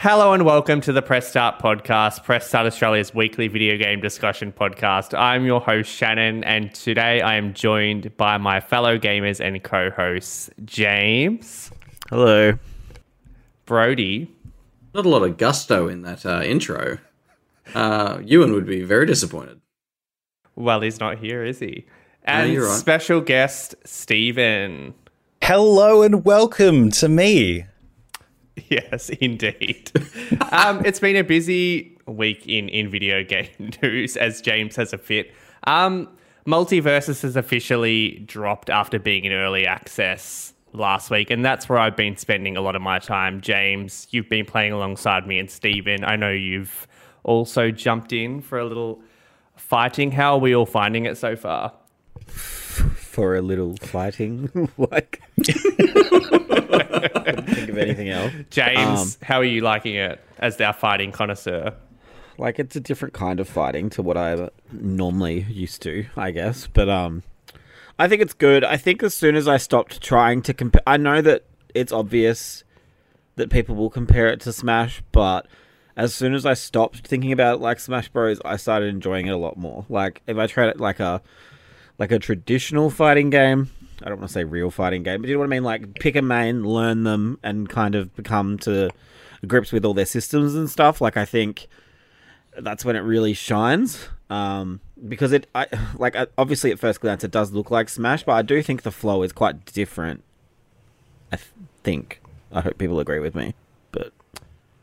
Hello and welcome to the Press Start podcast, Press Start Australia's weekly video game discussion podcast. I'm your host, Shannon, and today I am joined by my fellow gamers and co hosts, James. Hello. Brodie. Not a lot of gusto in that uh, intro. Uh, Ewan would be very disappointed. Well, he's not here, is he? And you're right. special guest, Steven. Hello and welcome to me. Yes, indeed. um, it's been a busy week in, in video game news as James has a fit. Um, Multiversus has officially dropped after being in early access last week, and that's where I've been spending a lot of my time. James, you've been playing alongside me, and Steven, I know you've also jumped in for a little fighting. How are we all finding it so far? For a little fighting. like think of anything else. James, Um, how are you liking it as our fighting connoisseur? Like it's a different kind of fighting to what I normally used to, I guess. But um I think it's good. I think as soon as I stopped trying to compare I know that it's obvious that people will compare it to Smash, but as soon as I stopped thinking about it like Smash Bros, I started enjoying it a lot more. Like if I tried it like a like a traditional fighting game. I don't want to say real fighting game, but you know what I mean? Like pick a main, learn them, and kind of become to grips with all their systems and stuff. Like I think that's when it really shines. Um, because it, I like obviously at first glance it does look like Smash, but I do think the flow is quite different. I th- think. I hope people agree with me, but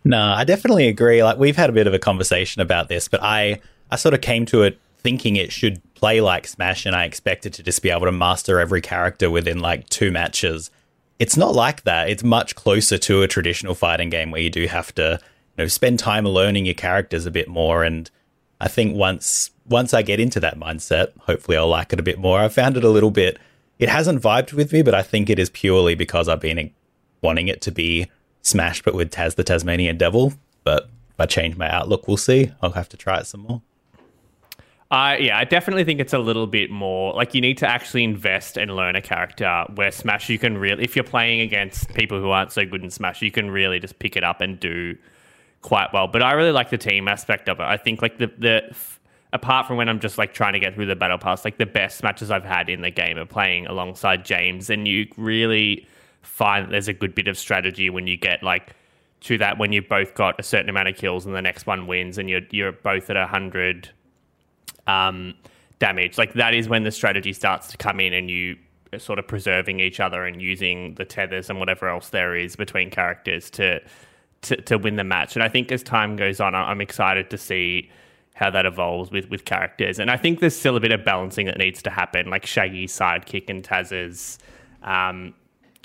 No, I definitely agree. Like we've had a bit of a conversation about this, but I I sort of came to it thinking it should play like Smash and I expected to just be able to master every character within like two matches. It's not like that. It's much closer to a traditional fighting game where you do have to, you know, spend time learning your characters a bit more and I think once once I get into that mindset, hopefully I'll like it a bit more. I found it a little bit it hasn't vibed with me, but I think it is purely because I've been wanting it to be Smash, but with Taz the Tasmanian Devil. But if I change my outlook, we'll see. I'll have to try it some more. I yeah, I definitely think it's a little bit more like you need to actually invest and learn a character. Where Smash, you can really, if you're playing against people who aren't so good in Smash, you can really just pick it up and do quite well. But I really like the team aspect of it. I think like the the apart from when I'm just like trying to get through the battle pass, like the best matches I've had in the game are playing alongside James, and you really find that there's a good bit of strategy when you get like to that when you've both got a certain amount of kills and the next one wins, and you're you're both at a hundred um, damage. Like that is when the strategy starts to come in, and you are sort of preserving each other and using the tethers and whatever else there is between characters to to, to win the match. And I think as time goes on, I'm excited to see how that evolves with with characters. And I think there's still a bit of balancing that needs to happen, like Shaggy's sidekick and Taz's. Um,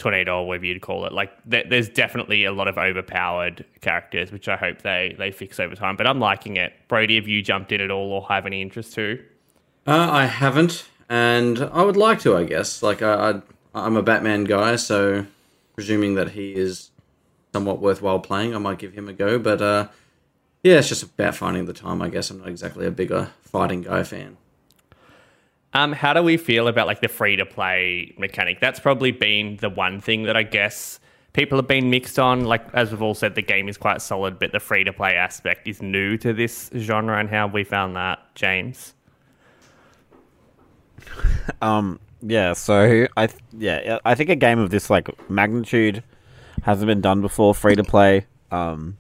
tornado or whatever you'd call it like th- there's definitely a lot of overpowered characters which i hope they they fix over time but i'm liking it brodie have you jumped in at all or have any interest too Uh, I haven't, and I would like to. I guess. Like I, I, I'm a Batman guy, so presuming that he is somewhat worthwhile playing, I might give him a go. But uh, yeah, it's just about finding the time. I guess I'm not exactly a bigger fighting guy fan. Um, how do we feel about like the free to play mechanic? That's probably been the one thing that I guess people have been mixed on. Like as we've all said, the game is quite solid, but the free to play aspect is new to this genre. And how we found that, James? Um, yeah, so I th- yeah, I think a game of this like magnitude hasn't been done before, free to play. Um,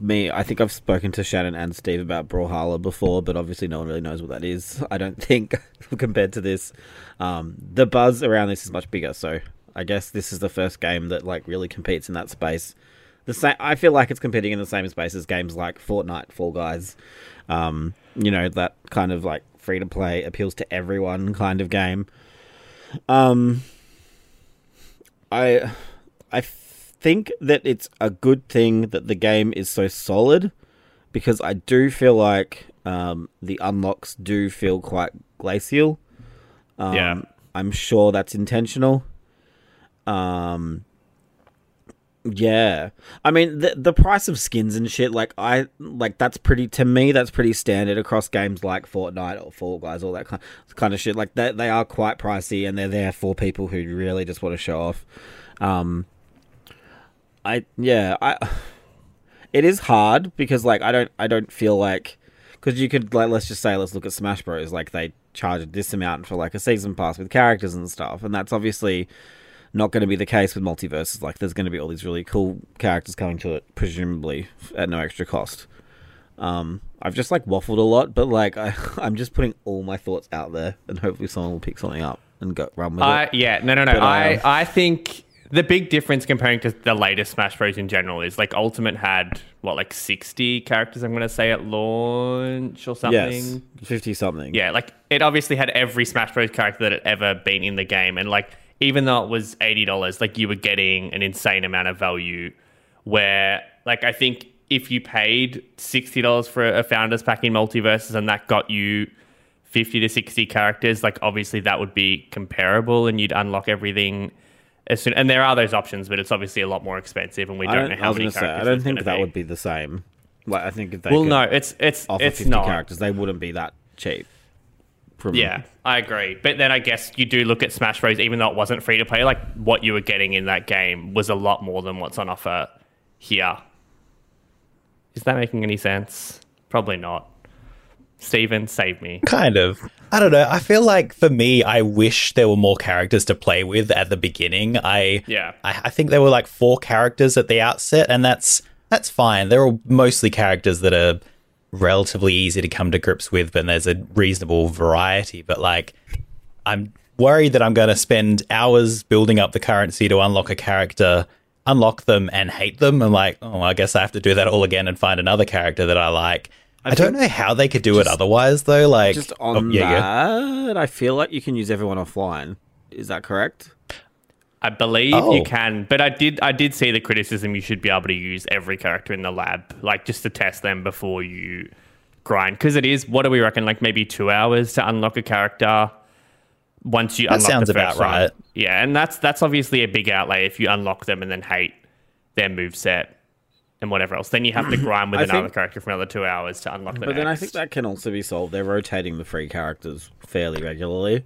me, I think I've spoken to Shannon and Steve about Brawlhalla before, but obviously no one really knows what that is. I don't think compared to this, um, the buzz around this is much bigger. So I guess this is the first game that like really competes in that space. The same, I feel like it's competing in the same space as games like Fortnite, Fall Guys. Um, you know that kind of like free to play appeals to everyone kind of game. Um, I I think that it's a good thing that the game is so solid because I do feel like um, the unlocks do feel quite glacial. Um, Yeah. I'm sure that's intentional. Um, yeah, I mean the the price of skins and shit. Like I like that's pretty to me. That's pretty standard across games like Fortnite or Fall Guys, all that kind kind of shit. Like they they are quite pricey, and they're there for people who really just want to show off. Um, I yeah I. It is hard because like I don't I don't feel like because you could like let's just say let's look at Smash Bros. Like they charge this amount for like a season pass with characters and stuff, and that's obviously not going to be the case with Multiversus. Like there's going to be all these really cool characters coming to it, presumably at no extra cost. Um, I've just like waffled a lot, but like I, I'm just putting all my thoughts out there, and hopefully someone will pick something up and go run with I it. yeah, no, no, no. But, I um, I think the big difference comparing to the latest Smash Bros in general is like Ultimate had what like sixty characters. I'm going to say at launch or something. Yes, fifty something. Yeah, like it obviously had every Smash Bros character that had ever been in the game, and like even though it was eighty dollars, like you were getting an insane amount of value. Where like I think if you paid sixty dollars for a founders pack in Multiversus and that got you fifty to sixty characters, like obviously that would be comparable, and you'd unlock everything. As soon, and there are those options, but it's obviously a lot more expensive, and we don't, don't. know how many say characters. I don't think that be. would be the same. Like I think if they Well, no, it's it's offer it's fifty not. characters, they wouldn't be that cheap. From Yeah, I agree. But then I guess you do look at Smash Bros. Even though it wasn't free to play, like what you were getting in that game was a lot more than what's on offer here. Is that making any sense? Probably not. Steven, save me. Kind of. I don't know. I feel like for me, I wish there were more characters to play with at the beginning. I Yeah. I, I think there were like four characters at the outset, and that's that's fine. They're all mostly characters that are relatively easy to come to grips with, but there's a reasonable variety. But like, I'm worried that I'm going to spend hours building up the currency to unlock a character, unlock them, and hate them. And like, oh, I guess I have to do that all again and find another character that I like. I, don't know how they could do it otherwise, though. Like, Just oh, on yeah, yeah. that, I feel like you can use everyone offline. Is that correct? I believe Oh. you can, but I did I did see the criticism you should be able to use every character in the lab, like just to test them before you grind. Because it is, what do we reckon, like maybe two hours to unlock a character once you That unlock sounds the first about one. right. Yeah, and that's that's obviously a big outlay if you unlock them and then hate their move set and whatever else. Then you have to grind with I another think- character for another two hours to unlock the But then I think that can also be solved. They're rotating the free characters fairly regularly.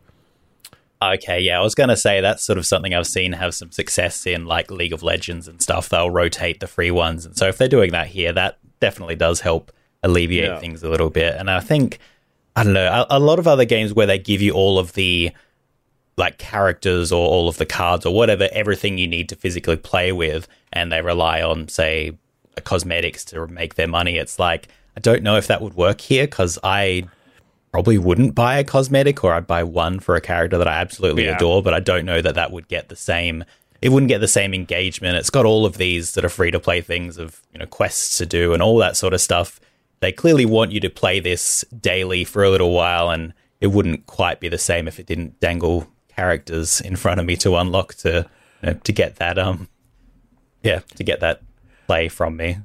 Okay, yeah, I was going to say that's sort of something I've seen have some success in like League of Legends and stuff. They'll rotate the free ones. And so if they're doing that here, that definitely does help alleviate Yeah. things a little bit. And I think, I don't know, a, a lot of other games where they give you all of the like characters or all of the cards or whatever, everything you need to physically play with, and they rely on, say, cosmetics to make their money. It's like, I don't know if that would work here because I probably wouldn't buy a cosmetic or I'd buy one for a character that I absolutely Yeah. adore, but I don't know that that would get the same. It wouldn't get the same engagement. It's got all of these sort of free to play things of you know quests to do and all that sort of stuff. They clearly want you to play this daily for a little while, and it wouldn't quite be the same if it didn't dangle characters in front of me to unlock to you know, to get that um yeah to get that play from me.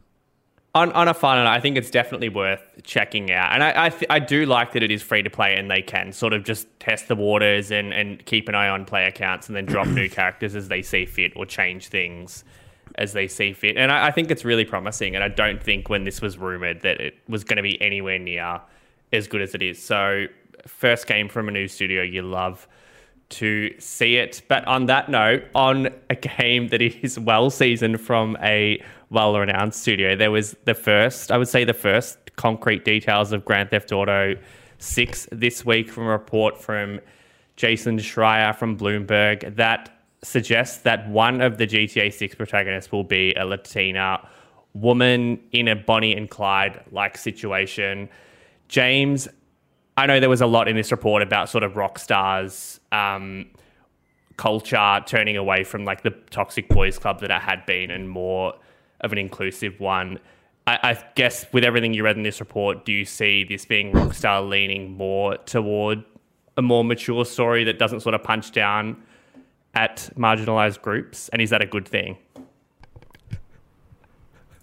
on on a fun, I think it's definitely worth checking out. And I I, th- I do like that it is free to play and they can sort of just test the waters and and keep an eye on player counts and then drop new characters as they see fit or change things as they see fit. And I, I think it's really promising. And I don't think when this was rumored that it was going to be anywhere near as good as it is. So first game from a new studio, you love to see it. But on that note, on a game that is well seasoned from a well renowned studio, there was the first, I would say, the first concrete details of Grand Theft Auto 6 this week from a report from Jason Schreier from Bloomberg that suggests that one of the GTA 6 protagonists will be a Latina woman in a Bonnie and Clyde like situation. James, I know there was a lot in this report about sort of Rockstar's um, culture turning away from like the toxic boys club that it had been and more of an inclusive one. I, I guess with everything you read in this report, do you see this being Rockstar leaning more toward a more mature story that doesn't sort of punch down at marginalized groups? And is that a good thing?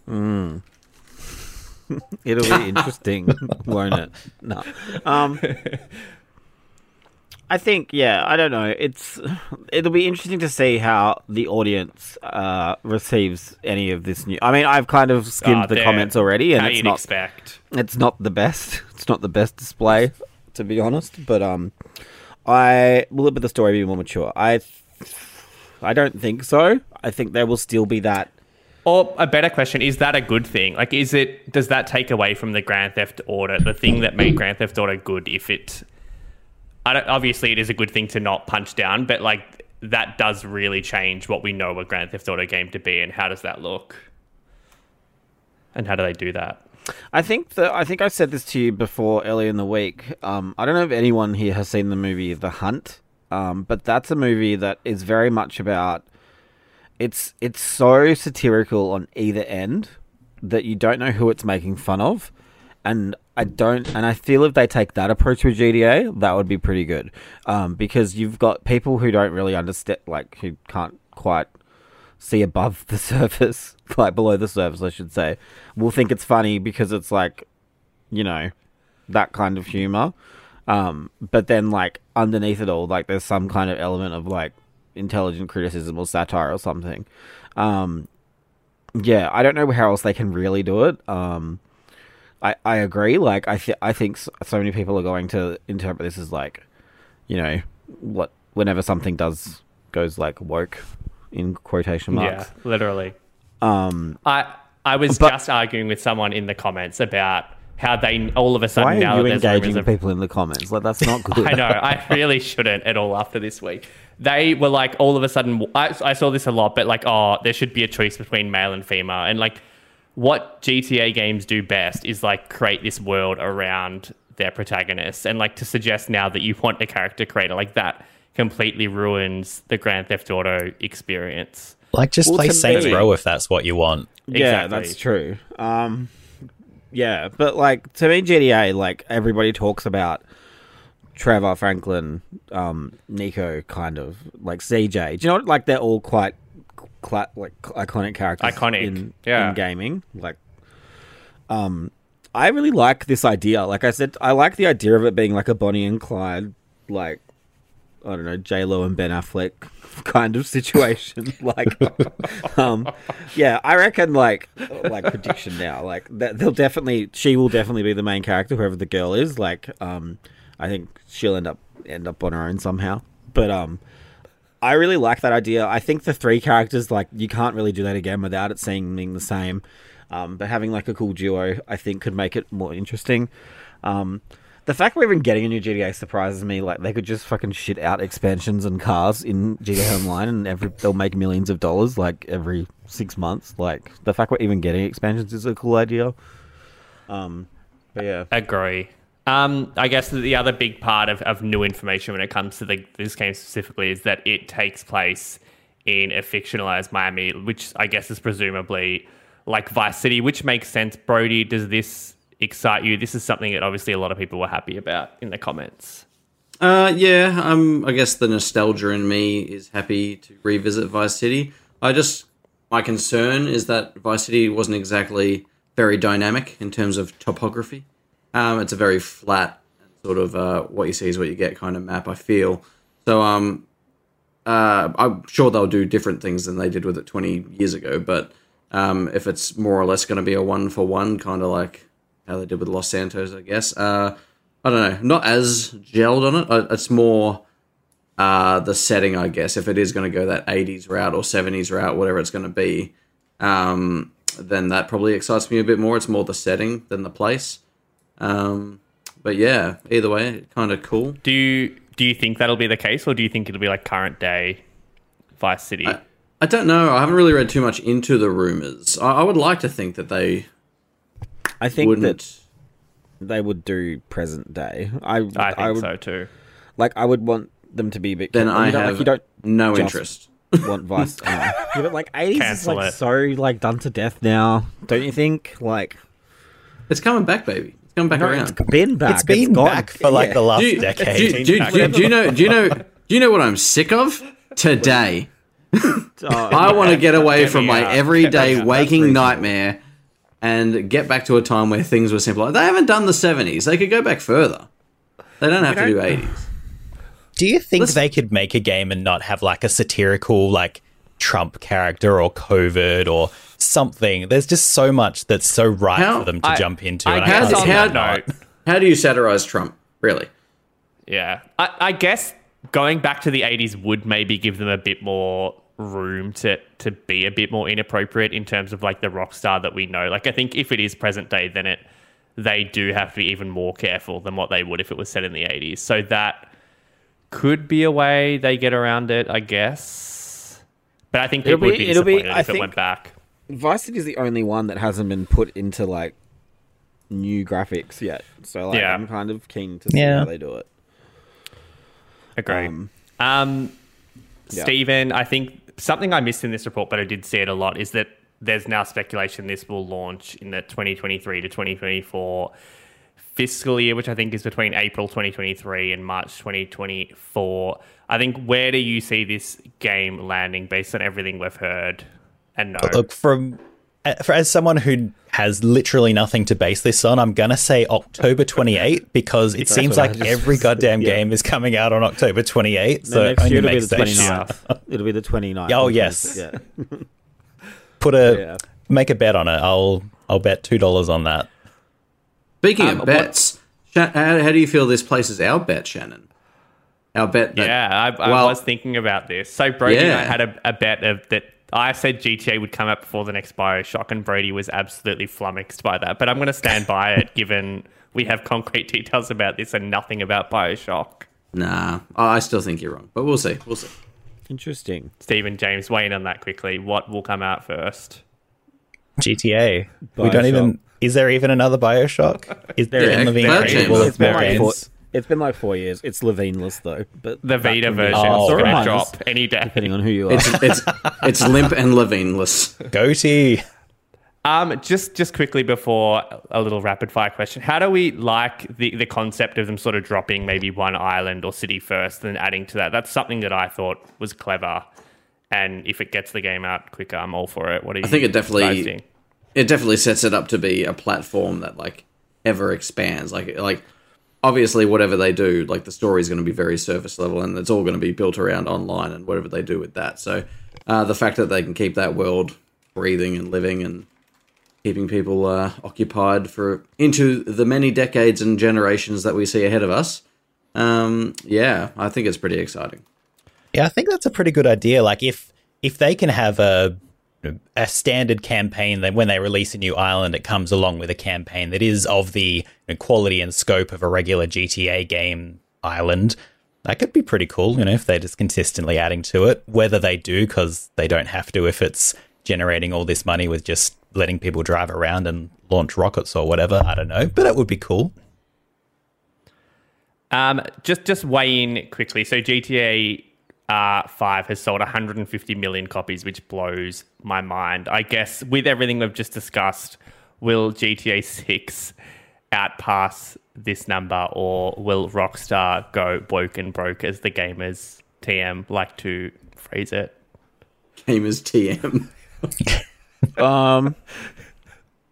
Mm. It'll be interesting, won't it? No. Um, I think, yeah, I don't know. It's it'll be interesting to see how the audience uh, receives any of this new. I mean, I've kind of skimmed Ah, the comments already, and it's not expect. it's not the best. It's not the best display, to be honest. But um, I will it be the story be more mature? I I don't think so. I think there will still be that. or a better question: Is that a good thing? Like, is it? Does that take away from the Grand Theft Auto, the thing that made Grand Theft Auto good? If it, obviously, it is a good thing to not punch down, but like that does really change what we know a Grand Theft Auto game to be, and how does that look? And how do they do that? I think that I think I said this to you before earlier in the week. Um, I don't know if anyone here has seen the movie The Hunt, um, but that's a movie that is very much about. It's it's so satirical on either end that you don't know who it's making fun of, and I don't. And I feel if they take that approach with GTA, that would be pretty good, um, because you've got people who don't really understand, like who can't quite see above the surface, like below the surface, I should say, will think it's funny because it's like, you know, that kind of humor. Um, but then like underneath it all, like there's some kind of element of like intelligent criticism or satire or something. Um, yeah, I don't know how else they can really do it. Um, I, I agree. Like I th- I think so, so many people are going to interpret this as like, you know, what whenever something does goes like woke in quotation marks. Yeah, literally. Um, I I was But- just arguing with someone in the comments about how they all of a why sudden are now you engaging of people in the comments? Like that's not good. I know. I really shouldn't at all after this week. They were like, all of a sudden, I, I saw this a lot, but like, oh, there should be a choice between male and female. And like, what GTA games do best is like create this world around their protagonists. And like, to suggest now that you want a character creator like that completely ruins the Grand Theft Auto experience. Like, just Well, play Saints me- Row if that's what you want. Yeah, Exactly. that's true. Um, yeah, but like to me, GTA, like everybody talks about Trevor Franklin, um, Niko, kind of like CJ. Do you know? what, Like they're all quite, cla- like iconic characters. Iconic, in, yeah. in gaming. Like, um, I really like this idea. Like I said, I like the idea of it being like a Bonnie and Clyde, like I don't know, J Lo and Ben Affleck kind of situation. like, um, yeah, I reckon like like prediction now, like that they'll definitely she will definitely be the main character, whoever the girl is. Like, um, I think she'll end up end up on her own somehow. But um, I really like that idea. I think the three characters, like, you can't really do that again without it seeming the same. Um, but having like a cool duo, I think, could make it more interesting. Um, the fact we're even getting a new GTA surprises me. Like, they could just fucking shit out expansions and cars in GTA Online, and every they'll make millions of dollars like every six months. Like, the fact we're even getting expansions is a cool idea. Um, but yeah, Agree. Um, I guess the other big part of, of new information when it comes to the, this game specifically is that it takes place in a fictionalized Miami, which I guess is presumably like Vice City, which makes sense. Brodie, does this excite you? This is something that obviously a lot of people were happy about in the comments. Uh, yeah, um, I guess the nostalgia in me is happy to revisit Vice City. I just my concern is that Vice City wasn't exactly very dynamic in terms of topography. Um, it's a very flat sort of uh, what you see is what you get kind of map. I feel so. Um, uh, I'm sure they'll do different things than they did with it 20 years ago, but um, if it's more or less going to be a one for one, kind of like how they did with Los Santos, I guess. Uh, I don't know, not as gelled on it. Uh, It's more uh, the setting, I guess. If it is going to go that 80s route or 70s route, whatever it's going to be, um, then that probably excites me a bit more. It's more the setting than the place. Um, but yeah, either way, kind of cool. Do you do you think that'll be the case, or do you think it'll be like current day Vice City? I, I don't know. I haven't really read too much into the rumors. I, I would like to think that they I think wouldn't. that they would do present day. I I think would so too. like. I would want them to be a bit. then you I don't- have like, you don't no just- interest. want Vice. uh, yeah, but like eighties is like it. so like done to death now, don't you think? Like It's coming back, baby. It's coming back no, around. it's been back. It's been gone. back for like Yeah. the last do, you, decade. do, you- do, do, you- do you know? Do you know? Do you know what I'm sick of today? Oh, I want to get away Get from my out. everyday Get waking reasonable. nightmare and get back to a time where things were simpler. They haven't done the 70s. They could go back further. They don't have to do don't- 80s. Do you think Listen- they could make a game and not have like a satirical like Trump character or COVID or something? There's just so much that's so right How- for them to I- jump into. I and guess I can't that how note- How do you satirize Trump? Really? Yeah, I, I guess going back to the '80s would maybe give them a bit more room to to be a bit more inappropriate in terms of like the Rockstar that we know. Like I think if it is present day, then it they do have to be even more careful than what they would if it was set in the 80s. So that could be a way they get around it, I guess. But I think It'll people would be- be it'll be- disappointed I if it think- went back. Vice City is the only one that hasn't been put into like new graphics yet. So like Yeah. I'm kind of keen to see Yeah. how they do it. Agree. Um, Um, Yeah. Steven, I think something I missed in this report, but I did see it a lot, is that there's now speculation this will launch in the 2023 to 2024 fiscal year, which I think is between April 2023 and March 2024. I think where do you see this game landing based on everything we've heard and know? Look, from uh, for, as someone who has literally nothing to base this on, I'm gonna say October 28 because it seems like just- every goddamn yeah. game is coming out on October 28. so So it next only year it'll be makes the sense. 29th. it'll be the 29th. Oh, yes. Yeah. Put a Yeah. make a bet on it. I'll I'll bet two dollars on that. Speaking Um, of bets, Sha- how, how do you feel this places our bet, Shannon? Our bet. That, Yeah, I, I well- was thinking about this. So Brodie and I had a, a bet of that. I said GTA would come out before the next Bioshock, and Brodie was absolutely flummoxed by that. But I'm going to stand by it, given we have concrete details about this and nothing about Bioshock. Nah, I still think you're wrong, but we'll see. We'll see. Interesting. Steven James, weigh in on that quickly. What will come out first? GTA. We don't even. Is there even another Bioshock? Is there Yeah, in Levine Cloud capable Chamber. of It's been more like four, games? it's been like four years. It's Levine-less though, but The that Vita version Oh, is going to drop any day. depending on who you are. It's it's it's limp and Levineless. Goatee. Um, just just quickly before a little rapid fire question, how do we like the the concept of them sort of dropping maybe one island or city first, and adding to that? That's something that I thought was clever, and if it gets the game out quicker, I'm all for it. What do you? I think it definitely think? it definitely sets it up to be a platform that like ever expands. Like like obviously whatever they do, like the story is going to be very surface level, and it's all going to be built around online and whatever they do with that. So uh, the fact that they can keep that world breathing and living and keeping people uh, occupied for into the many decades and generations that we see ahead of us. Um, yeah, I think it's pretty exciting. Yeah, I think that's a pretty good idea. Like if if they can have a a standard campaign that when they release a new island, it comes along with a campaign that is of the quality and scope of a regular GTA game island. That could be pretty cool, you know, if they're just consistently adding to it. Whether they do, because they don't have to if it's generating all this money with just letting people drive around and launch rockets or whatever. I don't know, but that would be cool. Um, just just weigh in quickly. So GTA uh, Five has sold 150 million copies, which blows my mind. I guess with everything we've just discussed, will GTA Six outpass this number, or will Rockstar go woke and broke, as the gamers TM like to phrase it? Gamers TM. um,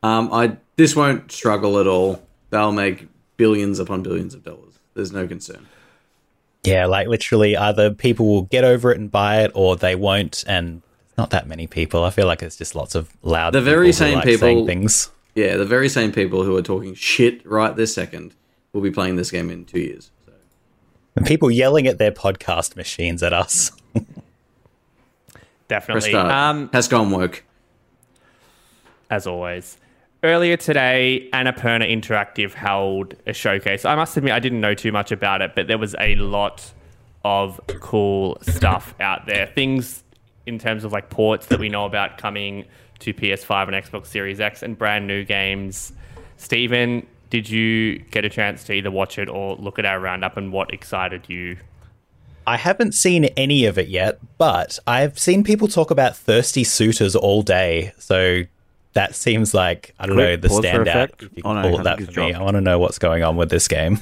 Um, I this won't struggle at all. They'll make billions upon billions of dollars. There's no concern. Yeah, like literally, either people will get over it and buy it, or they won't. And not that many people. I feel like it's just lots of loud. The very people who same like people- things. Yeah, the very same people who are talking shit right this second will be playing this game in two years. So. And people yelling at their podcast machines at us. Definitely. Um, Has gone work. as always. Earlier today, Annapurna Interactive held a showcase. I must admit, I didn't know too much about it, but there was a lot of cool stuff out there. Things in terms of like ports that we know about coming to PS5 and Xbox Series X and brand new games. Steven, did you get a chance to either watch it or look at our roundup and what excited you? I haven't seen any of it yet, but I've seen people talk about thirsty suitors all day. So that seems like I don't Quick know the pause for standout. effect. If you Oh, can no, I that for me. dropped. I want to know what's going on with this game.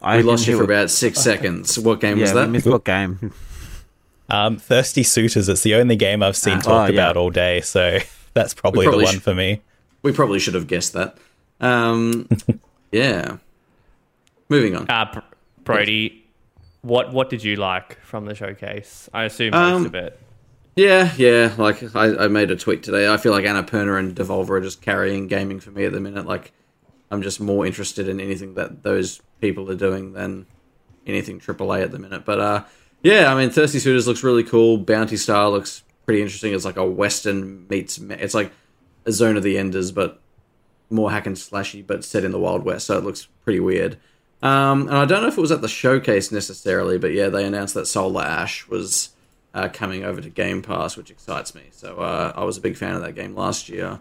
I We lost you for what- about six seconds. What game was Yeah, we that? missed what game? Um, thirsty suitors. It's the only game I've seen Ah. talked Oh, yeah. about all day. So that's probably, probably the one sh- for me. We probably should have guessed that. Um, yeah. Moving on. Uh, Brodie, what what did you like from the showcase? I assume most Um, of it. Yeah, yeah. Like I, I made a tweet today. I feel like Annapurna and Devolver are just carrying gaming for me at the minute. Like I'm just more interested in anything that those people are doing than anything AAA at the minute. But uh, Yeah, I mean, Thirsty Suitors looks really cool. Bounty Star looks pretty interesting. It's like a Western meets. It's like a Zone of the Enders, but more hack and slashy, but set in the Wild West. So it looks pretty weird. Um, and I don't know if it was at the showcase necessarily, but yeah, they announced that Solar Ash was uh, coming over to Game Pass, which excites me. So uh, I was a big fan of that game last year.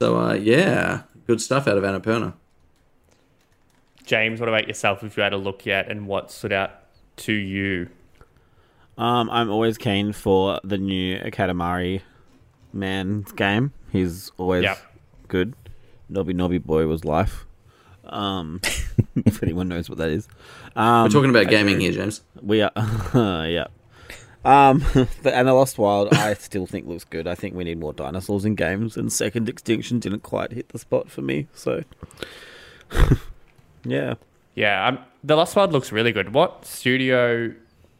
So uh, yeah, good stuff out of Annapurna. James, what about yourself? If you had a look yet, and what stood out to you? Um, I'm always keen for the new Katamari man's game. He's always Yep. good. Noby Noby Boy was life. Um, if anyone knows what that is. Um, We're talking about gaming here, James. We are, yeah. Um, the, and the Lost Wild, I still think looks good. I think we need more dinosaurs in games, and Second Extinction didn't quite hit the spot for me. So, yeah. Yeah, um, the Lost Wild looks really good. What studio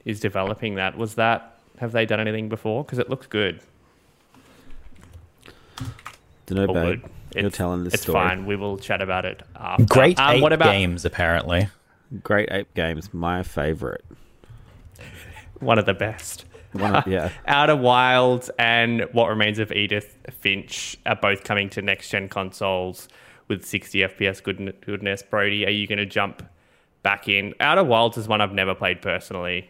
is developing that? Was that have they done anything before? Because it looks good. Don't know, Or babe. You're It's- telling this It's story. fine. We will chat about it after. Great Um, eight what about games, apparently. Great Ape Games, my favorite. One of the best? One of, yeah. Outer Wilds and What Remains of Edith Finch are both coming to next gen consoles with 60 FPS good- goodness. Brodie, are you going to jump back in? Outer Wilds is one I've never played personally.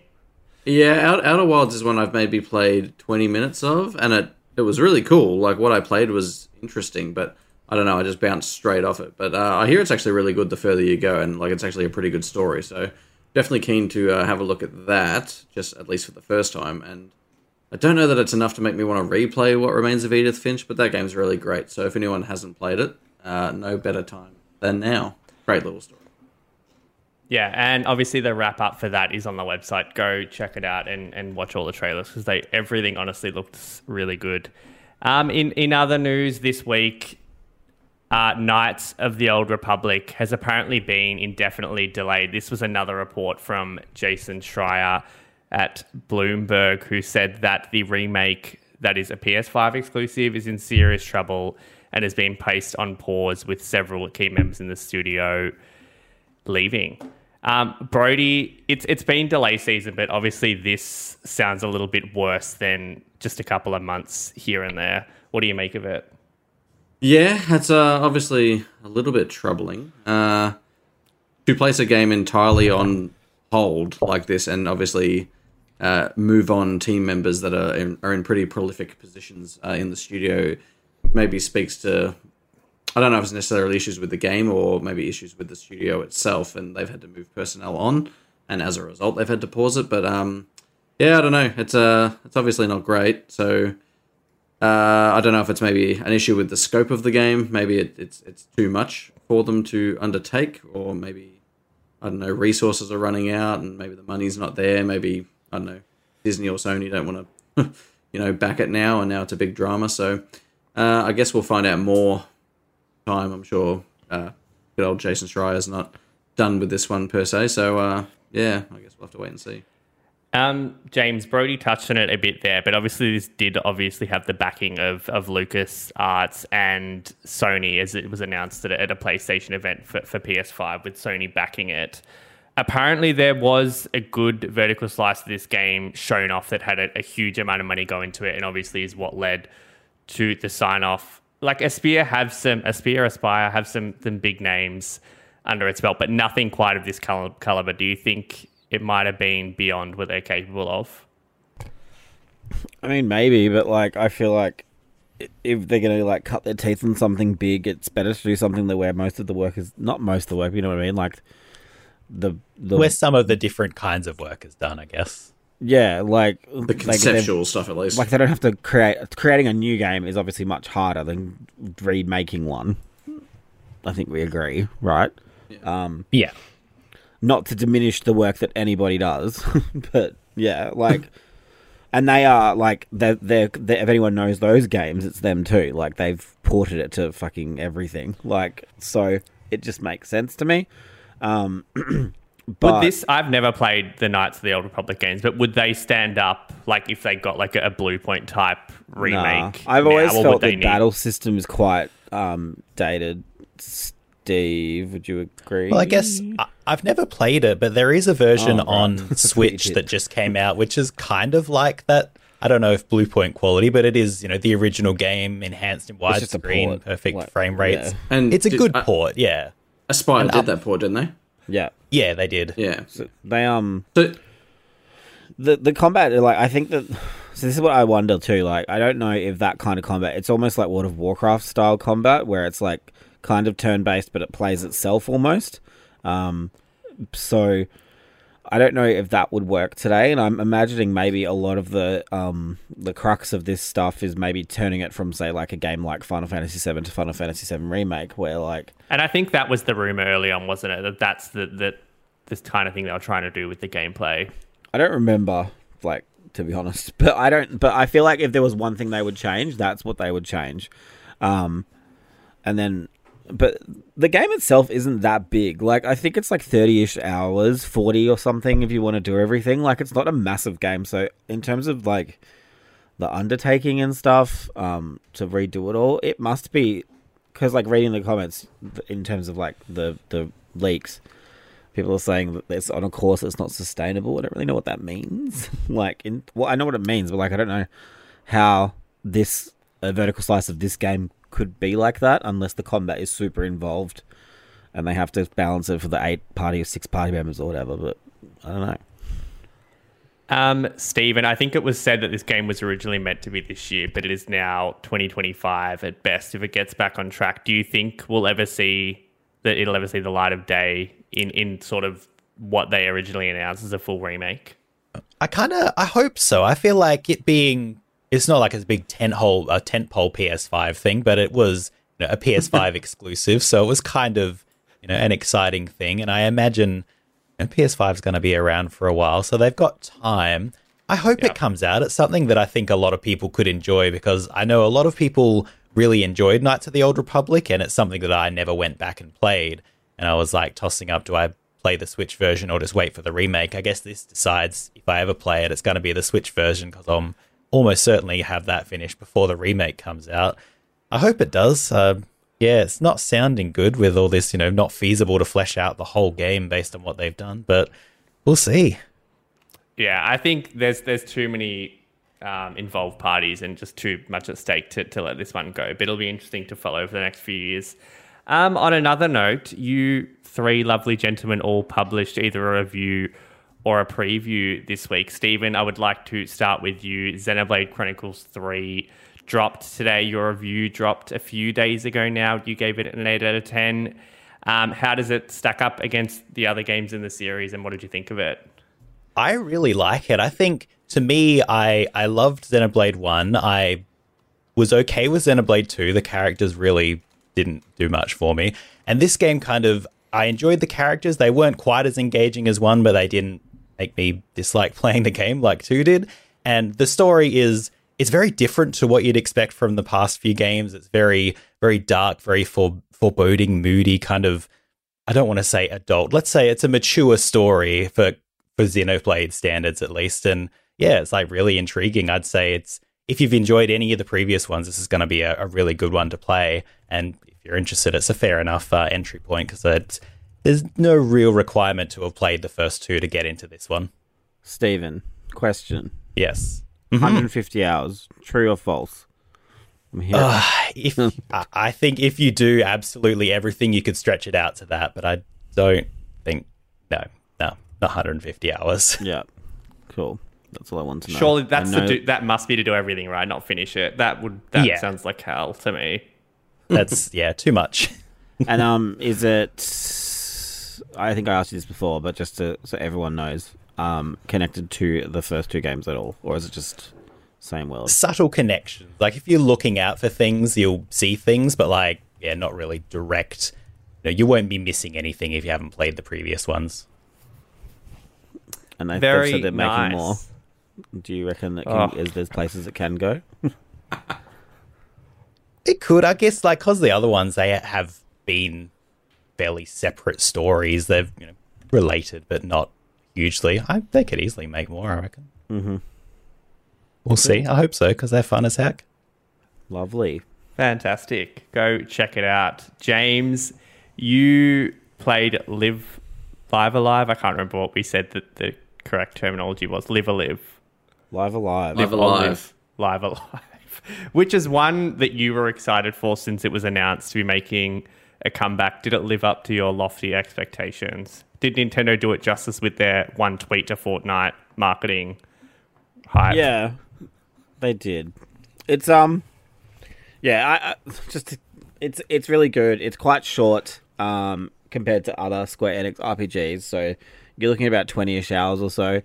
Yeah, Out, Outer Wilds is one I've maybe played 20 minutes of, and it, it was really cool. Like, what I played was interesting, but I don't know, I just bounced straight off it. But uh, I hear it's actually really good the further you go, and like it's actually a pretty good story. So definitely keen to uh, have a look at that, just at least for the first time. And I don't know that it's enough to make me want to replay What Remains of Edith Finch, but that game's really great. So if anyone hasn't played it, uh, no better time than now. Great little story. Yeah, and obviously the wrap up for that is on the website. Go check it out and, and watch all the trailers because they everything honestly looks really good. Um, in in other news this week, uh, Knights of the Old Republic has apparently been indefinitely delayed. This was another report from Jason Schreier at Bloomberg, who said that the remake that is a PS5 exclusive is in serious trouble and has been placed on pause with several key members in the studio leaving. Um, Brodie, it's it's been delay season, but obviously this sounds a little bit worse than just a couple of months here and there. What do you make of it? Yeah, that's uh, obviously a little bit troubling. Uh, to place a game entirely on hold like this, and obviously uh, move on team members that are in, are in pretty prolific positions uh, in the studio, maybe speaks to. I don't know if it's necessarily issues with the game or maybe issues with the studio itself, and they've had to move personnel on, and as a result, they've had to pause it. But um, yeah, I don't know. It's uh, it's obviously not great. So uh, I don't know if it's maybe an issue with the scope of the game. Maybe it, it's it's too much for them to undertake, or maybe I don't know resources are running out, and maybe the money's not there. Maybe I don't know Disney or Sony don't want to, you know, back it now, and now it's a big drama. So uh, I guess we'll find out more time. I'm sure. Uh, good old Jason Schreier's not done with this one per se. So uh, yeah, I guess we'll have to wait and see. Um, James Brodie touched on it a bit there, but obviously this did obviously have the backing of of Lucas Arts and Sony, as it was announced at a, at a PlayStation event for, for PS5 with Sony backing it. Apparently, there was a good vertical slice of this game shown off that had a, a huge amount of money go into it, and obviously is what led to the sign off. Like Aspyr have some Aspyr Aspyr have some some big names under its belt, but nothing quite of this caliber. Do you think it might have been beyond what they're capable of? I mean, maybe, but like, I feel like if they're gonna like cut their teeth on something big, it's better to do something that where most of the work is not most of the work. You know what I mean? Like the the Where some of the different kinds of work is done, I guess. yeah, like The like, conceptual stuff, at least. like they don't have to create creating a new game is obviously much harder than remaking one. I think we agree, right? um Yeah. Not to diminish the work that anybody does, but yeah, like, and they are like they're, they're, they're, if anyone knows those games, it's them too. Like they've ported it to fucking everything. Like so, it just makes sense to me. Um, but would this? I've never played the Knights of the Old Republic games, but would they stand up like if they got like a, a Blue Point type remake? nah. I've always would felt the battle system is quite um, dated. S- Steve, would you agree? Well, I guess I, I've never played it, but there is a version Oh, on That's what you Switch that just came out, which is kind of like that. I don't know if Blue Point quality, but it is, you know, the original game enhanced in just a widescreen, perfect like, frame rates. yeah. And it's a did- good I- port, yeah. Aspyr And did up- that port, didn't they? yeah. Yeah, they did. Yeah. So they um So the the combat like I think that so this is what I wonder too. Like I don't know if that kind of combat. It's almost like World of Warcraft style combat where it's like kind of turn based, but it plays itself almost. Um, so I don't know if that would work today, and I'm imagining maybe a lot of the um the crux of this stuff is maybe turning it from say like a game like Final Fantasy VII to Final Fantasy VII Remake, where like And I think that was the rumor early on, wasn't it? That that's the that this kind of thing they were trying to do with the gameplay. I don't remember, like to be honest, but I don't. But I feel like if there was one thing they would change, that's what they would change. Um, and then, but the game itself isn't that big. Like I think it's like thirty-ish hours, forty or something, if you want to do everything. Like it's not a massive game. So in terms of like the undertaking and stuff, um, to redo it all, it must be because like reading the comments in terms of like the the leaks people are saying that it's on a course that's not sustainable. I don't really know what that means. like, in well, I know what it means, but like, I don't know how this a vertical slice of this game could be like that unless the combat is super involved and they have to balance it for the eight party or six party members or whatever. But I don't know. Um, Steven, I think it was said that this game was originally meant to be this year, but it is now 2025 at best if it gets back on track. Do you think we'll ever see that it'll ever see the light of day in, in sort of what they originally announced as a full remake? I kind of I hope so. I feel like it being it's not like it's a big tent hole a tent pole PS5 thing, but it was you know, a PS5 exclusive, so it was kind of you know an exciting thing. And I imagine you know, PS5 is going to be around for a while, so they've got time. I hope Yeah. it comes out. It's something that I think a lot of people could enjoy because I know a lot of people really enjoyed Knights of the Old Republic, and it's something that I never went back and played. And I was like tossing up, do I play the Switch version or just wait for the remake? I guess this decides if I ever play it, it's going to be the Switch version because I'm almost certainly have that finished before the remake comes out. I hope it does. Uh, yeah, it's not sounding good with all this, you know, not feasible to flesh out the whole game based on what they've done, but we'll see. Yeah, I think there's there's too many um, involved parties and just too much at stake to, to let this one go. But it'll be interesting to follow over the next few years. Um, on another note, you three lovely gentlemen all published either a review or a preview this week. Steven, I would like to start with you. Xenoblade Chronicles 3 dropped today. Your review dropped a few days ago now. You gave it an 8 out of 10. Um, how does it stack up against the other games in the series, and what did you think of it? I really like it. I think to me, I I loved Xenoblade One. I was okay with Xenoblade Two. The characters really didn't do much for me, and this game kind of I enjoyed the characters. They weren't quite as engaging as one, but they didn't make me dislike playing the game like two did. And the story is it's very different to what you'd expect from the past few games. It's very very dark, very for, foreboding, moody kind of. I don't want to say adult. Let's say it's a mature story for for Xenoblade standards at least. And yeah, it's like really intriguing. I'd say it's if you've enjoyed any of the previous ones, this is going to be a, a really good one to play. And if you're interested, it's a fair enough uh, entry point because there's no real requirement to have played the first two to get into this one. Steven, question: Yes. 150 hours, true or false? I'm here. Uh, if I- I think if you do absolutely everything, you could stretch it out to that, but I don't think no, no, not 150 hours. yeah, cool. That's all I want to know. Surely that's know- do, that must be to do everything right, not finish it. That would that Yeah. sounds like hell to me. That's yeah, too much. and um, is it? I think I asked you this before, but just to so everyone knows, um, connected to the first two games at all, or is it just same world? subtle connections. Like if you're looking out for things, you'll see things, but like yeah, not really direct. You, know, you won't be missing anything if you haven't played the previous ones. And they, they've Very said they're nice. making more. Do you reckon that can, Oh. is there's places it can go? It could, I guess, like because the other ones they have been fairly separate stories. They're you know related, but not hugely. I they could easily make more. I reckon. Mm-hmm. We'll see. I hope so because they're fun as heck. Lovely. Fantastic. Go check it out. James, you played Live Live Alive. I can't remember what we said that the correct terminology was. Live Alive. Live alive. Live Alive. Live Alive. Which is one that you were excited for since it was announced to be making a comeback. Did it live up to your lofty expectations? Did Nintendo do it justice with their one tweet to Fortnite marketing hype? Yeah, they did. It's um, yeah, I, I just it's it's really good. It's quite short um compared to other Square Enix RPGs. So you're looking at about twenty ish hours or so.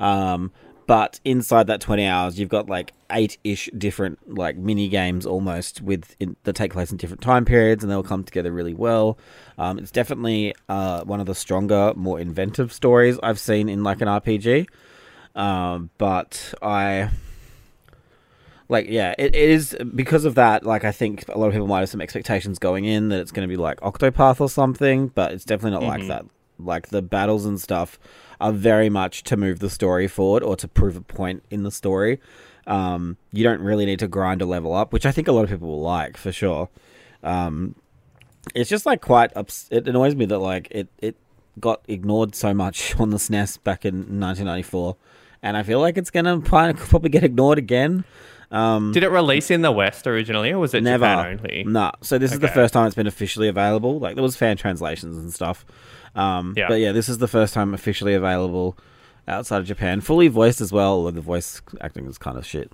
Um, but inside that twenty hours, you've got like eight ish different like mini games almost with in, that take place in different time periods, and they'll come together really well. Um, it's definitely uh one of the stronger, more inventive stories I've seen in like an RPG. Um, but I like yeah it, it is because of that like i think a lot of people might have some expectations going in that it's going to be like octopath or something but it's definitely not like that like the battles and stuff are very much to move the story forward or to prove a point in the story. Um, you don't really need to grind a level up which i think a lot of people will like for sure. Um, it's just like quite ups- it annoys me that like it it got ignored so much on the SNES back in 1994 and i feel like it's to probably get ignored again um, Did it release in the West originally, or was it Never. Japan only? No. So this is the first time it's been officially available. Like there was fan translations and stuff. Um, Yeah. But yeah, this is the first time officially available outside of Japan, fully voiced as well. Although the voice acting is kind of shit.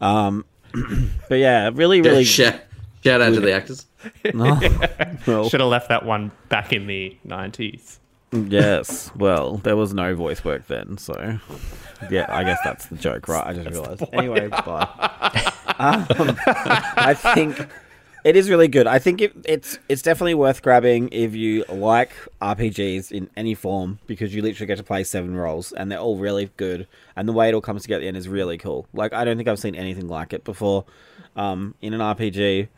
Um, but yeah, really, really. shout, shout out to the actors. No. well, Should have left that one back in the nineties. Yes. Well, there was no voice work then, so yeah, I guess that's the joke, right? I just realized. Anyway, bye. um, I think it is really good. I think it, it's it's definitely worth grabbing if you like RPGs in any form because you literally get to play seven roles and they're all really good. And the way it all comes together at the end is really cool. Like I don't think I've seen anything like it before um, in an RPG.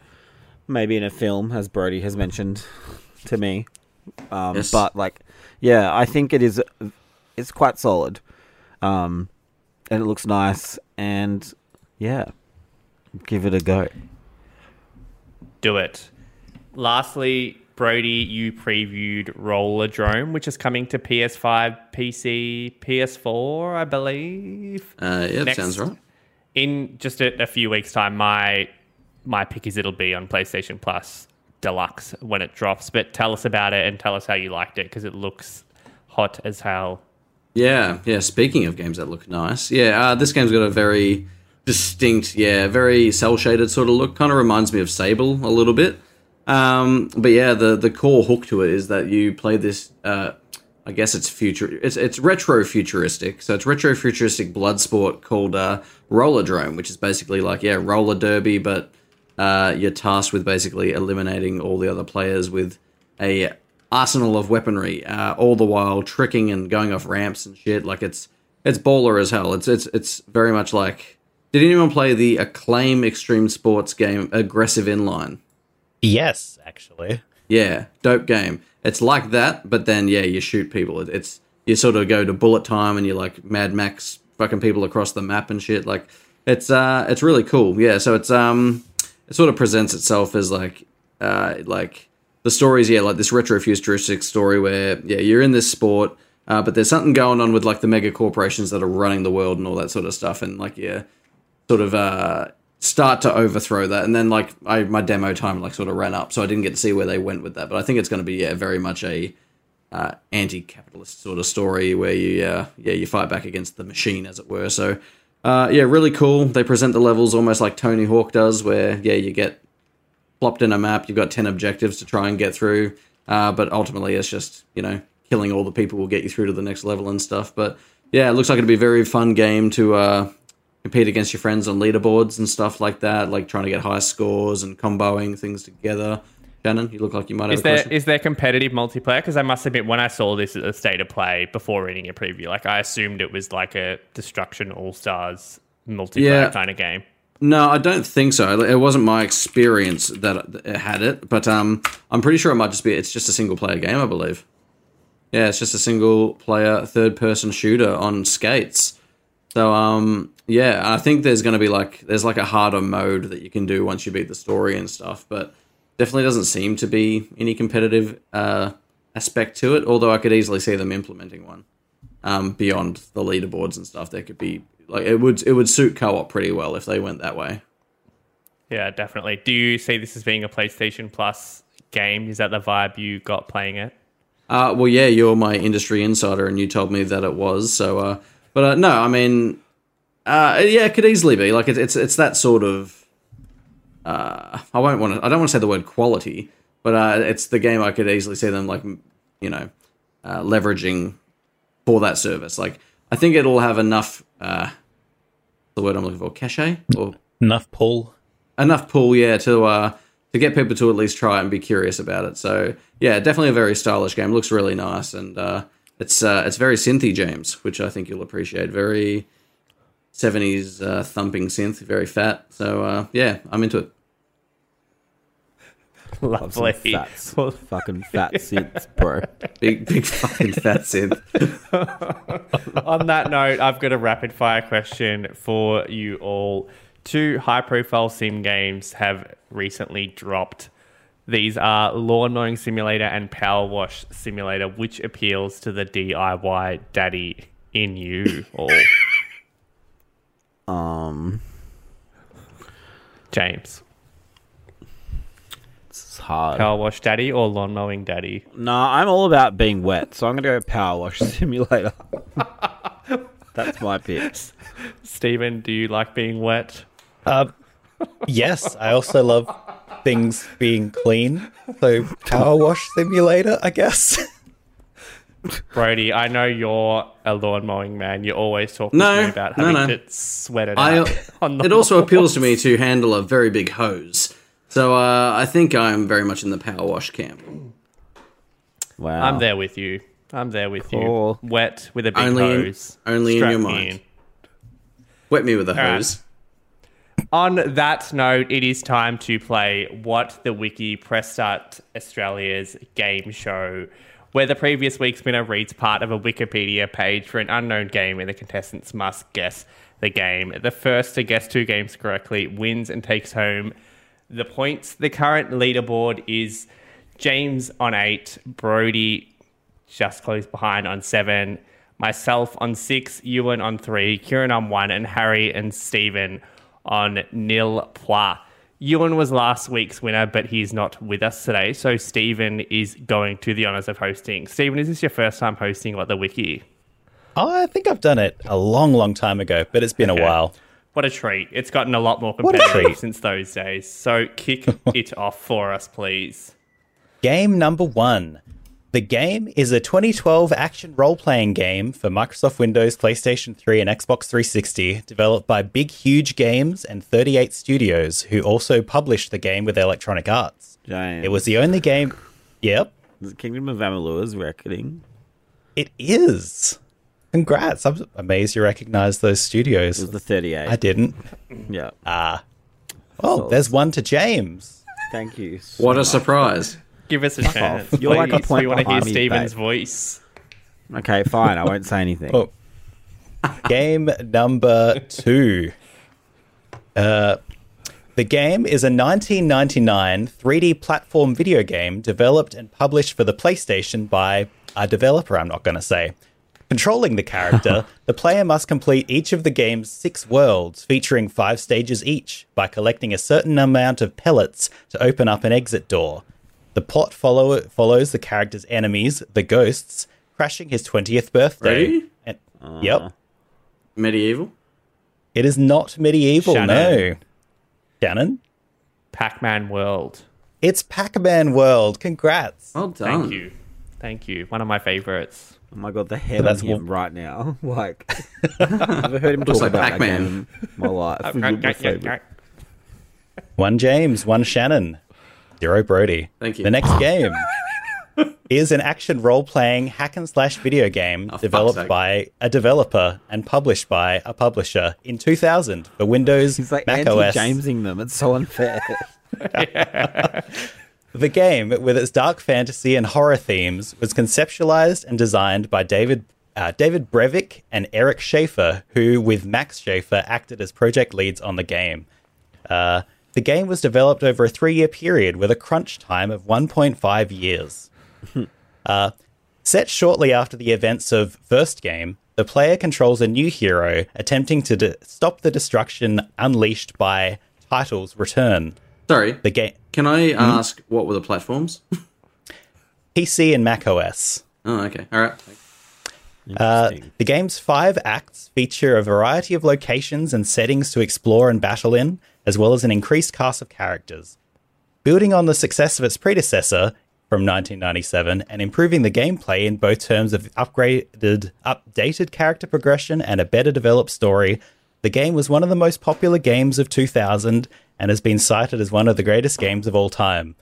Maybe in a film, as Brodie has mentioned to me. Um, Yes. But like, yeah, I think it is. It's quite solid, um, and it looks nice. And yeah, give it a go. Do it. Lastly, Brodie, you previewed Rollerdrome, which is coming to PS5, PC, PS4, I believe. Uh, yeah, Next. sounds right. in just a, a few weeks' time, my my pick is it'll be on PlayStation Plus Deluxe when it drops. But tell us about it and tell us how you liked it because it looks hot as hell. Yeah, yeah. Speaking of games that look nice, yeah, uh, this game's got a very distinct, yeah, very cel shaded sort of look. Kind of reminds me of Sable a little bit. Um, but yeah, the the core hook to it is that you play this. Uh, I guess it's future. It's it's retro futuristic. So it's retro futuristic blood sport called uh, Rollerdrome, which is basically like yeah, roller derby, but uh, you're tasked with basically eliminating all the other players with a arsenal of weaponry, uh, all the while tricking and going off ramps and shit. Like it's it's baller as hell. It's it's it's very much like. Did anyone play the Acclaim Extreme Sports game Aggressive Inline? Yes, actually. Yeah, dope game. It's like that, but then yeah, you shoot people. It, it's you sort of go to bullet time and you like Mad Max fucking people across the map and shit. Like it's uh it's really cool. Yeah, so it's um it sort of presents itself as like uh like the stories yeah like this retro futuristic story where yeah you're in this sport uh, but there's something going on with like the mega corporations that are running the world and all that sort of stuff and like yeah sort of uh, start to overthrow that. And then like I my demo time like sort of ran up, so I didn't get to see where they went with that. But I think it's going to be yeah very much a uh, anti-capitalist sort of story where you uh, yeah you fight back against the machine as it were. So uh, yeah, really cool. They present the levels almost like Tony Hawk does, where yeah you get plopped in a map. You've got ten objectives to try and get through, uh, but ultimately it's just you know killing all the people will get you through to the next level and stuff. But yeah, it looks like it'd be a very fun game to uh, compete against your friends on leaderboards and stuff like that, like trying to get high scores and comboing things together. Shannon, you look like you might have Is a there question. is there competitive multiplayer? Because I must admit, when I saw this at the state of play before reading a preview, like I assumed it was like a Destruction AllStars multiplayer Yeah. kind of game. No, I don't think so. It wasn't my experience that it had it, but um, I'm pretty sure it might just be. It's just a single player game, I believe. Yeah, it's just a single player third person shooter on skates. So um, yeah, I think there's going to be like there's like a harder mode that you can do once you beat the story and stuff. But definitely doesn't seem to be any competitive uh, aspect to it. Although I could easily see them implementing one um, beyond the leaderboards and stuff. There could be like it would it would suit co-op pretty well if they went that way. Yeah, definitely. Do you see this as being a PlayStation Plus game? Is that the vibe you got playing it? Uh, well, yeah, you're my industry insider, and you told me that it was. So, uh, but uh, no, I mean, uh, yeah, it could easily be like it, it's it's that sort of. Uh, I won't want to. I don't want to say the word quality, but uh, it's the game I could easily see them like you know uh, leveraging for that service. Like I think it'll have enough. Uh, the word I'm looking for, cachet or Enough pull. enough pull, yeah, to uh to get people to at least try and be curious about it. So yeah, definitely a very stylish game. Looks really nice, and uh, it's uh, it's very synthy, James, which I think you'll appreciate. Very seventies uh, thumping synth, very fat. So uh, yeah, I'm into it. Love some Lovely. fat, fucking fat synths, bro. Big big fucking fat synth. On that note, I've got a rapid fire question for you all. Two high profile sim games have recently dropped. These are Lawn Mowing Simulator and Power Wash Simulator, which appeals to the DIY daddy in you all. Um, James. it's hard. Power Wash Daddy or Lawn Mowing Daddy? No, I'm all about being wet, so I'm gonna go Power Wash Simulator. That's my pick. Steven, do you like being wet? Uh, yes, I also love things being clean. So power wash simulator, I guess. Brodie, I know you're a lawn mowing man. You always talk No, to me about no, having no. to sweat it I, out. on the it also appeals to me to handle a very big hose. So uh, I think I'm very much in the power wash camp. Wow. I'm there with you. I'm there with Cool. you. Wet with a big Only in- hose. only in your me mind. Wet me with a right. hose. On that note, it is time to play What the Wiki Press Start Australia's game show, where the previous week's winner reads part of a Wikipedia page for an unknown game and the contestants must guess the game. The first to guess two games correctly wins and takes home the points. The current leaderboard is James on eight, Brodie just close behind on seven, myself on six, Ewan on three, Kieran on one, and Harry and Steven on nil point. Ewan was last week's winner, but he's not with us today, so Steven is going to the honours of hosting. Steven, is this your first time hosting what the wiki? Oh, I think I've done it a long, long time ago, but it's been Okay. a while. What a treat. It's gotten a lot more competitive since those days. So kick it off for us, please. Game number one. The game is a 2012 action role playing game for Microsoft Windows, PlayStation 3, and Xbox 360, developed by Big Huge Games and 38 Studios, who also published the game with Electronic Arts. James. It was the only game. Yep, Is it Kingdom of Amalur's reckoning. it is. Congrats. I'm amazed you recognize those studios. It studios. was the 38. I didn't. yeah. Ah. Oh, there's one to James. Thank you. so What a much. surprise. Give us a chance. You're like a please. point we want to hear behind me, Steven's babe. voice. Okay, fine. I won't say anything. Oh. game number two. Uh, the game is a 1999 3D platform video game developed and published for the PlayStation by a developer, I'm not going to say. Controlling the character, the player must complete each of the game's six worlds, featuring five stages each, by collecting a certain amount of pellets to open up an exit door. The plot follow- follows the character's enemies, the ghosts, crashing his 20th birthday. Ready? And- yep. Ah. Medieval. It is not medieval, Shannon. no. Shannon? Pac-Man World. It's Pac Man World. Congrats. Well done. Thank you. Thank you. One of my favorites. Oh my god, the head that's on him one- right now. Like, I've never heard him talk like about Pac-Man. in my life. It was my favorite. One James, one Shannon, zero Brodie. Thank you. The next game is an action role playing hack and slash video game Oh, developed by a developer and published by a publisher in 2000 for Windows, He's like Mac OS. anti-Jamesing them. It's so unfair. The game, with its dark fantasy and horror themes, was conceptualized and designed by David uh, David Brevik and Eric Schaefer, who, with Max Schaefer, acted as project leads on the game. Uh, The game was developed over a three year period with a crunch time of 1.5 years. uh, set shortly after the events of first game, the player controls a new hero attempting to de- stop the destruction unleashed by Title's return. Sorry, The game can I ask what were the platforms? PC and Mac OS. oh, okay. All right. Uh, the game's five acts feature a variety of locations and settings to explore and battle in, as well as an increased cast of characters. Building on the success of its predecessor from 1997 and improving the gameplay in both terms of upgraded, updated character progression and a better developed story, the game was one of the most popular games of 2000 and has been cited as one of the greatest games of all time.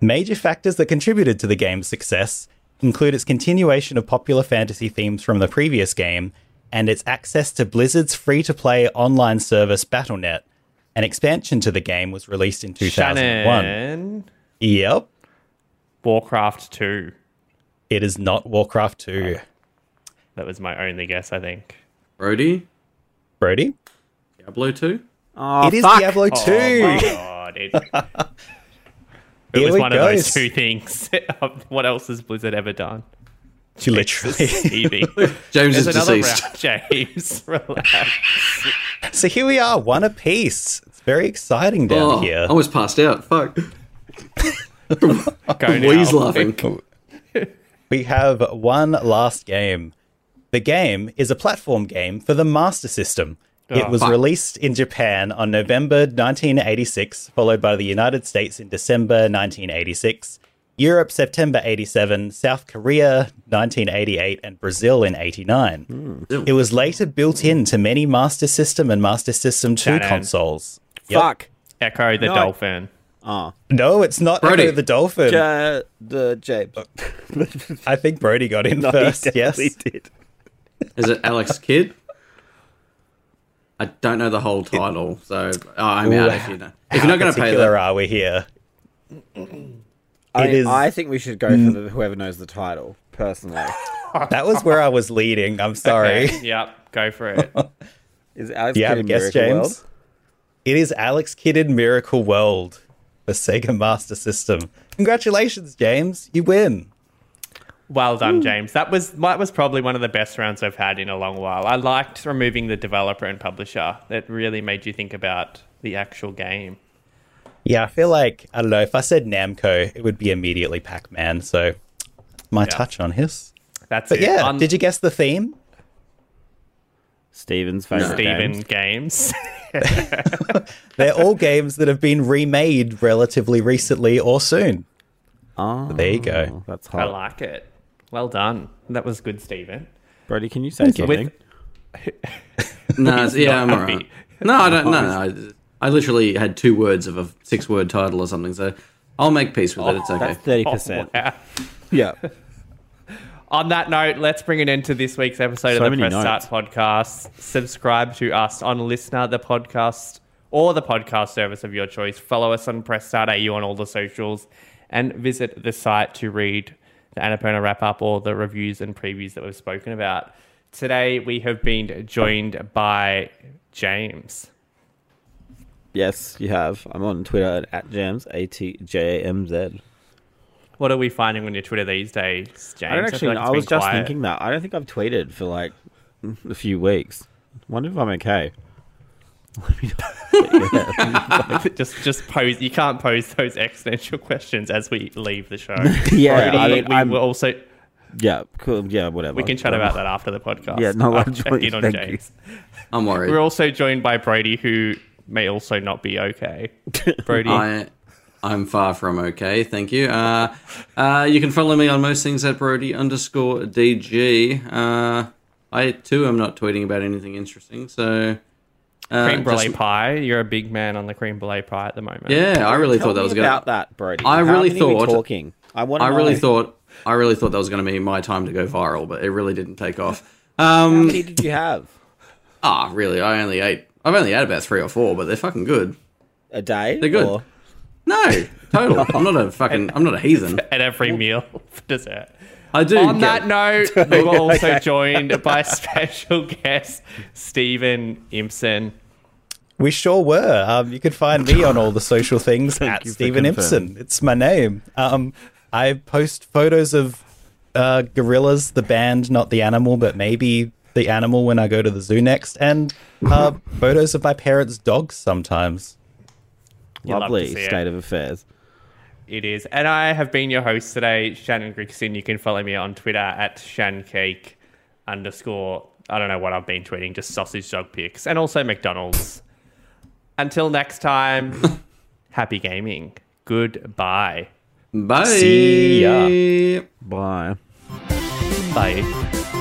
Major factors that contributed to the game's success include its continuation of popular fantasy themes from the previous game and its access to Blizzard's free to play online service Battle.net. An expansion to the game was released in 2001. Shannon, Yep, Warcraft 2. it is not Warcraft 2. That was my only guess, I think. Brodie, Brodie? Diablo 2? Oh, ah, it is fuck. Diablo 2. Oh my god. It, it Here was we one of those two things. Um, what else has Blizzard ever done? Literally. James There's is another deceased. round, James. Relax. so here we are, one apiece. It's very exciting down Oh, here. I was passed out. Fuck. Go now. Laughing. we have one last game. The game is a platform game for the Master System. It Oh, was fuck. released in Japan on November 1986, followed by the United States in December 1986, Europe September 87, South Korea 1988, and Brazil in 89. Hmm. It was later built into many Master System and Master System 2 Shannon. consoles. Yep. Fuck. Ecco the No. Dolphin. Oh. No, it's not Brodie. Ecco the Dolphin. Ja- the James. I think Brodie got in No, first. he Yes. definitely did. Is it Alex Kidd? I don't know the whole title, so oh, I'm out if you know. If you're not going to pay particular that, are we here? I, It is- I think we should go for the, whoever knows the title, personally. That was where I was leading. I'm sorry. Okay, yep, go for it. Is Alex Do Kidd in guess, Miracle James? World? It is Alex Kidd in Miracle World for Sega Master System. Congratulations, James. You win. Well done, mm. James. That was that was probably one of the best rounds I've had in a long while. I liked removing the developer and publisher. It really made you think about the actual game. Yeah, I feel like, I don't know, if I said Namco, it would be immediately Pac Man. So my touch on his. That's But it. yeah, On did you guess the theme? Steven's favorite Steven games. games? They're all games that have been remade relatively recently or soon. Oh, there you go. That's I like it. Well done. That was good, Steven. Brodie, can you say something? no, yeah, I'm alright. No, I don't. No, no, I, I literally had two words of a six-word title or something, so I'll make peace with it. It's oh, okay. That's thirty Oh, percent. wow. Yeah. On that note, let's bring an end to this week's episode So of the Press notes. Start podcast. Subscribe to us on LiSTNR, the podcast, or the podcast service of your choice. Follow us on Press Start AU on all the socials, and visit the site to read the Annapurna wrap up or the reviews and previews that we've spoken about. Today we have been joined by James. Yes, you have. I'm on Twitter at, Jams A T J A M Z. What are we finding on your Twitter these days, James? I don't actually. like I was just quiet. thinking that. I don't think I've tweeted for like a few weeks. Wonder if I'm okay. just just pose. You can't pose those existential questions as we leave the show. Yeah, Brodie, I mean, we I'm- will also Yeah, cool. Yeah, whatever. we can chat about that after the podcast. Yeah, no, I'll I'm check joined. in on Thank you. James. I'm worried. We're also joined by Brodie, who may also not be okay. Brodie, I, I'm far from okay, thank you. Uh, uh, you can follow me on most things at Brodie underscore DG. Uh, I too am not tweeting about anything interesting, so. Uh, cream brulee just- pie. You're a big man on the cream brulee pie at the moment. Yeah, I really Tell thought that me was about gonna. that, Brodie. I How really many are we thought- talking. I want. I really thought. I really thought that was going to be my time to go viral, but it really didn't take off. How Um, many did you have ah, really? I only ate. I've only had about three or four, but they're fucking good. a day? They're good. Or- No, total. I'm not a fucking. I'm not a heathen. At every meal for dessert. I do. On get- that note, we were also joined by special guest Steven Impson. We sure were. Um, you could find me on all the social things at Steven. Impson. It's my name. Um, I post photos of uh, Gorillaz, the band, not the animal, but maybe the animal when I go to the zoo next, and uh, photos of my parents' dogs sometimes. You'd love to Lovely it. state of affairs. It is. And I have been your host today, Shannon Grixti. You can follow me on Twitter at shancake underscore. I don't know what I've been tweeting, just sausage dog pics. And also McDonald's. Until next time, happy gaming. Goodbye. Bye. See ya. Bye. Bye.